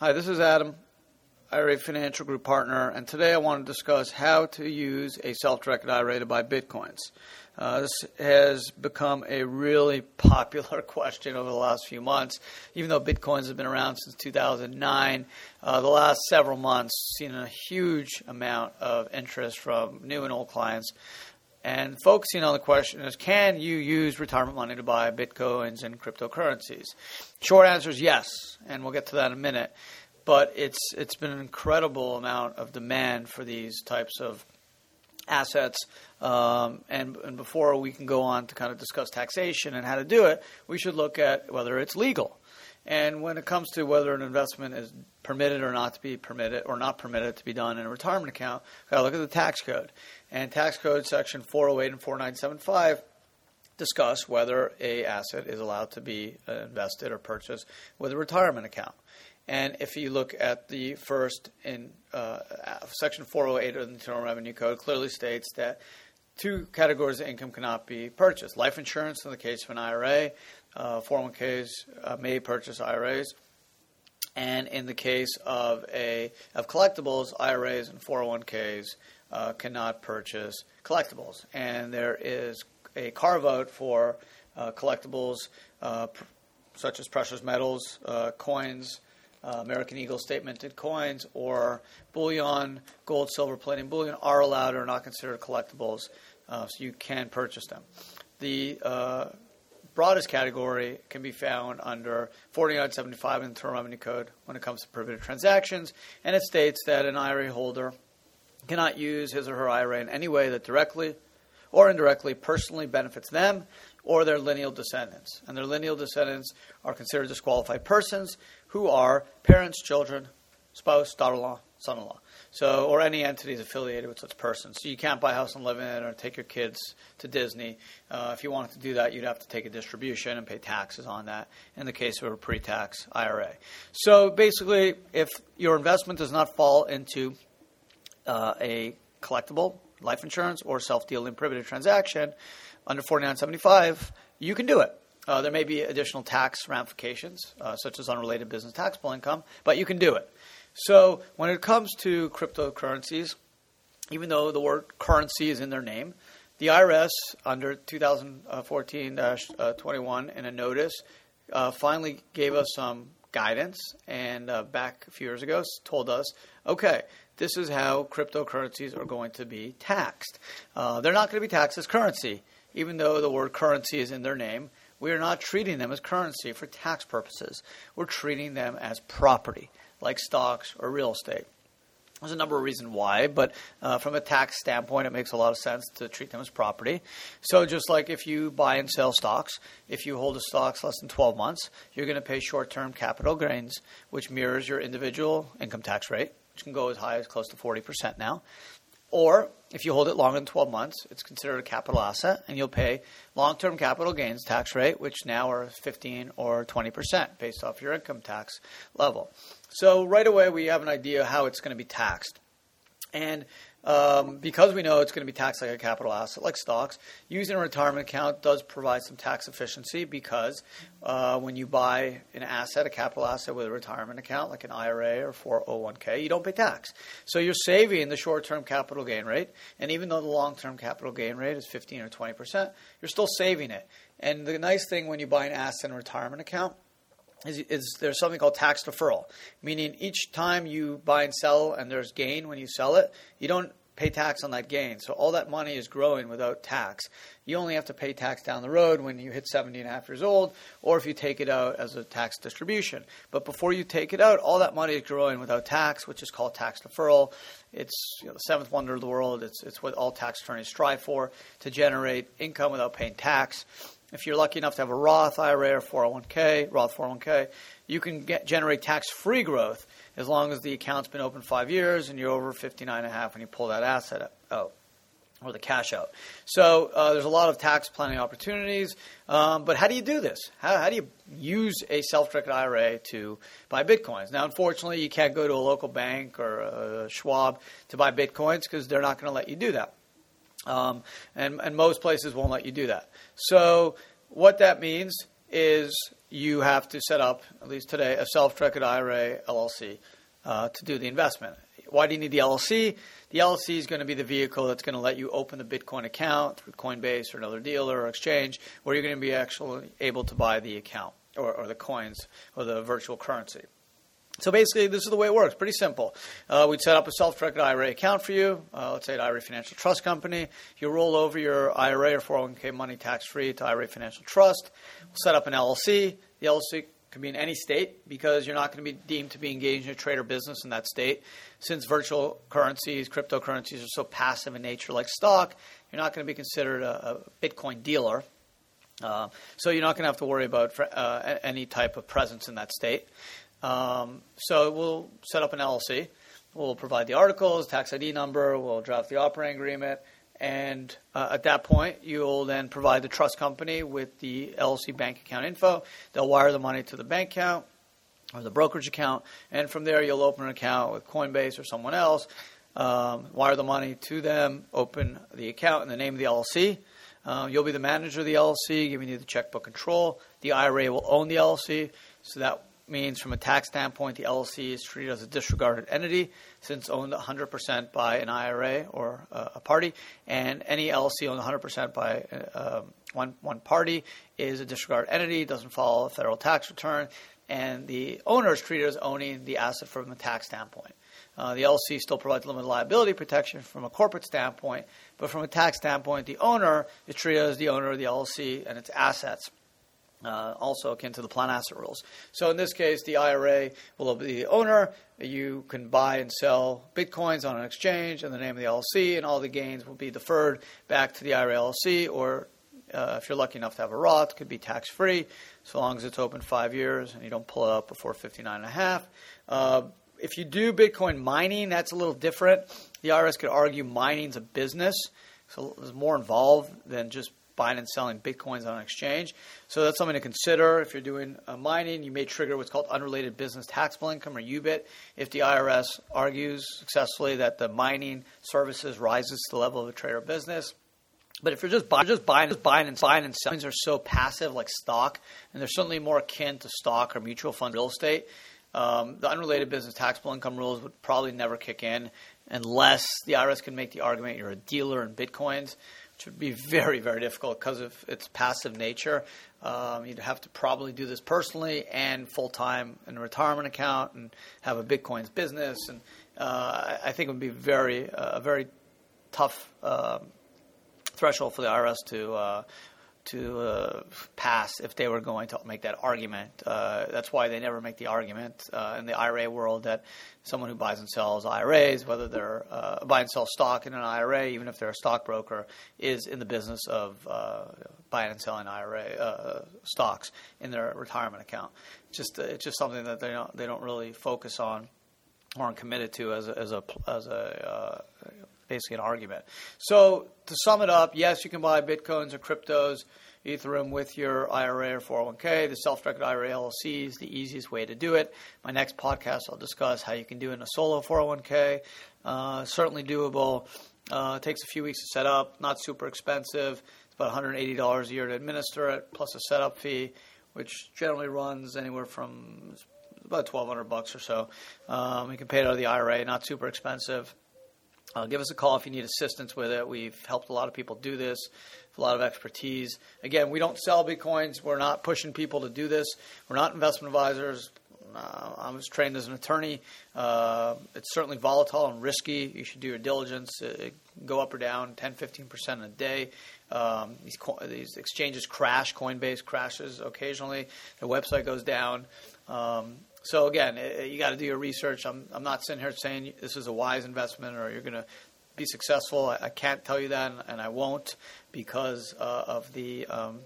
Hi, this is Adam, IRA Financial Group partner, and today I want to discuss how to use a self-directed IRA to buy bitcoins. Uh, this has become a really popular question over the last few months. Even though bitcoins have been around since 2009, uh, the last several months seen a huge amount of interest from new and old clients. And focusing on the question is can you use retirement money to buy bitcoins and cryptocurrencies? Short answer is yes, and we'll get to that in a minute. But it's it's been an incredible amount of demand for these types of assets. Um, and, and before we can go on to kind of discuss taxation and how to do it, we should look at whether it's legal. And when it comes to whether an investment is permitted or not to be permitted or not permitted to be done in a retirement account, got look at the tax code. And tax code section 408 and 4975 discuss whether a asset is allowed to be uh, invested or purchased with a retirement account. And if you look at the first in uh, section 408 of the Internal Revenue Code, clearly states that two categories of income cannot be purchased: life insurance in the case of an IRA, uh, 401ks uh, may purchase IRAs, and in the case of a of collectibles, IRAs and 401ks uh, cannot purchase collectibles. And there is a carve out for uh, collectibles uh, pr- such as precious metals, uh, coins. Uh, American Eagle statemented coins or bullion, gold, silver, platinum bullion are allowed or not considered collectibles, uh, so you can purchase them. The broadest category can be found under 4975 in the Internal Revenue Code when it comes to prohibited transactions, and it states that an IRA holder cannot use his or her IRA in any way that directly or indirectly personally benefits them or their lineal descendants. And their lineal descendants are considered disqualified persons who are parents, children, spouse, daughter-in-law, son-in-law. So, or any entities affiliated with such persons. So you can't buy a house and live in it or take your kids to Disney. Uh, if you wanted to do that, you'd have to take a distribution and pay taxes on that in the case of a pre-tax IRA. So basically, if your investment does not fall into uh, a collectible, life insurance, or self-dealing prohibited transaction under 4975, you can do it. Uh, there may be additional tax ramifications, uh, such as unrelated business taxable income, but you can do it. So when it comes to cryptocurrencies, even though the word currency is in their name, the IRS under 2014-21 in a notice uh, finally gave us some guidance and uh, back a few years ago told us, okay, this is how cryptocurrencies are going to be taxed. Uh, they're not going to be taxed as currency, even though the word currency is in their name. We are not treating them as currency for tax purposes. We're treating them as property, like stocks or real estate. There's a number of reasons why, but uh, from a tax standpoint, it makes a lot of sense to treat them as property. So, just like if you buy and sell stocks, if you hold the stocks less than 12 months, you're going to pay short term capital gains, which mirrors your individual income tax rate which can go as high as close to 40% now. Or if you hold it longer than 12 months, it's considered a capital asset, and you'll pay long-term capital gains tax rate, which now are 15 or 20% based off your income tax level. So right away, we have an idea how it's going to be taxed. And um, because we know it's going to be taxed like a capital asset, like stocks, using a retirement account does provide some tax efficiency because uh, when you buy an asset, a capital asset with a retirement account, like an IRA or 401k, you don't pay tax. So you're saving the short term capital gain rate. And even though the long term capital gain rate is 15 or 20%, you're still saving it. And the nice thing when you buy an asset in a retirement account, is, is, there's something called tax deferral, meaning each time you buy and sell and there's gain when you sell it, you don't pay tax on that gain. So all that money is growing without tax. You only have to pay tax down the road when you hit 70 and a half years old, or if you take it out as a tax distribution. But before you take it out, all that money is growing without tax, which is called tax deferral. It's you know, the seventh wonder of the world. It's, it's what all tax attorneys strive for to generate income without paying tax. If you're lucky enough to have a Roth IRA or 401k, Roth 401k, you can get, generate tax-free growth as long as the account's been open five years and you're over 59 and a half when you pull that asset out or the cash out. So uh, there's a lot of tax planning opportunities. Um, but how do you do this? How, how do you use a self-directed IRA to buy bitcoins? Now, unfortunately, you can't go to a local bank or a Schwab to buy bitcoins because they're not going to let you do that. Um, and, and most places won't let you do that. So what that means is you have to set up, at least today, a self-directed IRA LLC uh, to do the investment. Why do you need the LLC? The LLC is going to be the vehicle that's going to let you open the Bitcoin account through Coinbase or another dealer or exchange, where you're going to be actually able to buy the account or, or the coins or the virtual currency. So basically, this is the way it works. Pretty simple. Uh, we'd set up a self-directed IRA account for you. Uh, let's say an IRA Financial Trust Company. You roll over your IRA or 401k money tax-free to IRA Financial Trust. We'll set up an LLC. The LLC can be in any state because you're not going to be deemed to be engaged in a trade or business in that state. Since virtual currencies, cryptocurrencies are so passive in nature, like stock, you're not going to be considered a, a Bitcoin dealer. Uh, so you're not going to have to worry about uh, any type of presence in that state. Um, so we'll set up an LLC. We'll provide the articles, tax ID number. We'll draft the operating agreement, and uh, at that point, you'll then provide the trust company with the LLC bank account info. They'll wire the money to the bank account or the brokerage account, and from there, you'll open an account with Coinbase or someone else. Um, wire the money to them, open the account in the name of the LLC. Uh, you'll be the manager of the LLC, giving you the checkbook control. The IRA will own the LLC, so that means from a tax standpoint, the LLC is treated as a disregarded entity since owned 100% by an IRA or uh, a party, and any LLC owned 100% by uh, one, one party is a disregarded entity, doesn't follow a federal tax return, and the owner is treated as owning the asset from a tax standpoint. Uh, the LLC still provides limited liability protection from a corporate standpoint, but from a tax standpoint, the owner is treated as the owner of the LLC and its assets uh, also akin to the plan asset rules. So in this case, the IRA will be the owner. You can buy and sell bitcoins on an exchange in the name of the LLC, and all the gains will be deferred back to the IRA LLC, or uh, if you're lucky enough to have a Roth, could be tax free, so long as it's open five years and you don't pull it up before 59 and a half. Uh, if you do Bitcoin mining, that's a little different. The IRS could argue mining's a business, so it's more involved than just buying and selling bitcoins on an exchange. So that's something to consider. If you're doing uh, mining, you may trigger what's called unrelated business taxable income or UBIT if the IRS argues successfully that the mining services rises to the level of a trade or business. But if you're just buying, just buying, just buying and buying and selling, are so passive like stock, and they're certainly more akin to stock or mutual fund real estate. Um, the unrelated business taxable income rules would probably never kick in unless the IRS can make the argument you're a dealer in bitcoins which would be very, very difficult because of its passive nature. Um, you'd have to probably do this personally and full time in a retirement account and have a Bitcoins business. And uh, I think it would be very, uh, a very tough um, threshold for the IRS to uh, to uh, pass if they were going to make that argument. Uh, that's why they never make the argument uh, in the IRA world that someone who buys and sells IRAs, whether they're uh, buy and sell stock in an IRA, even if they're a stockbroker, is in the business of uh, buying and selling IRA uh, stocks in their retirement account. It's just it's just something that they don't they don't really focus on or aren't committed to as a as a, as a basically an argument. So to sum it up, yes, you can buy bitcoins or cryptos, Ethereum with your IRA or 401k. The self-directed IRA LLC is the easiest way to do it. My next podcast, I'll discuss how you can do it in a solo 401k. Uh, certainly doable. Uh, takes a few weeks to set up. Not super expensive. It's about $180 a year to administer it, plus a setup fee, which generally runs anywhere from about 1200 bucks or so. Um, you can pay it out of the IRA. Not super expensive. Uh, give us a call if you need assistance with it. We've helped a lot of people do this, a lot of expertise. Again, we don't sell Bitcoins. We're not pushing people to do this. We're not investment advisors. Uh, I was trained as an attorney. Uh, it's certainly volatile and risky. You should do your diligence. It, go up or down 10, 15% in a day. Um, these, co- these exchanges crash. Coinbase crashes occasionally. The website goes down. Um, so again, eh, you got to do your research. I'm, I'm not sitting here saying this is a wise investment or you're going to be successful. I, I, can't tell you that, and I won't because uh, of the um,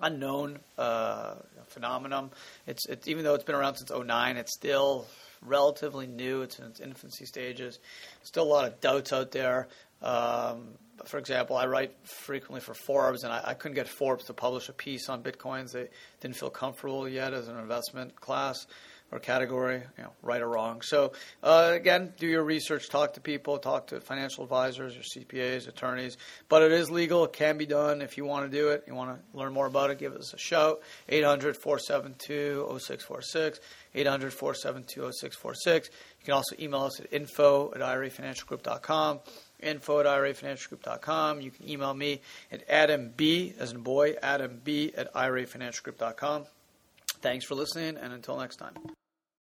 unknown uh, phenomenon. It's, it's even though it's been around since 09, it's still relatively new. It's in its infancy stages. Still a lot of doubts out there. Um, for example, I write frequently for Forbes, and I, I, couldn't get Forbes to publish a piece on bitcoins. They didn't feel comfortable yet as an investment class. Or category, you know, right or wrong. So uh, again, do your research, talk to people, talk to financial advisors, your CPAs, attorneys. But it is legal; it can be done. If you want to do it, you want to learn more about it, give us a shout. 800-472-0646, 800-472-0646. You can also email us at info at irafinancialgroup.com info at irafinancialgroup.com. You can email me at Adam B, as in boy, Adam B at irafinancialgroup.com. Thanks for listening, and until next time.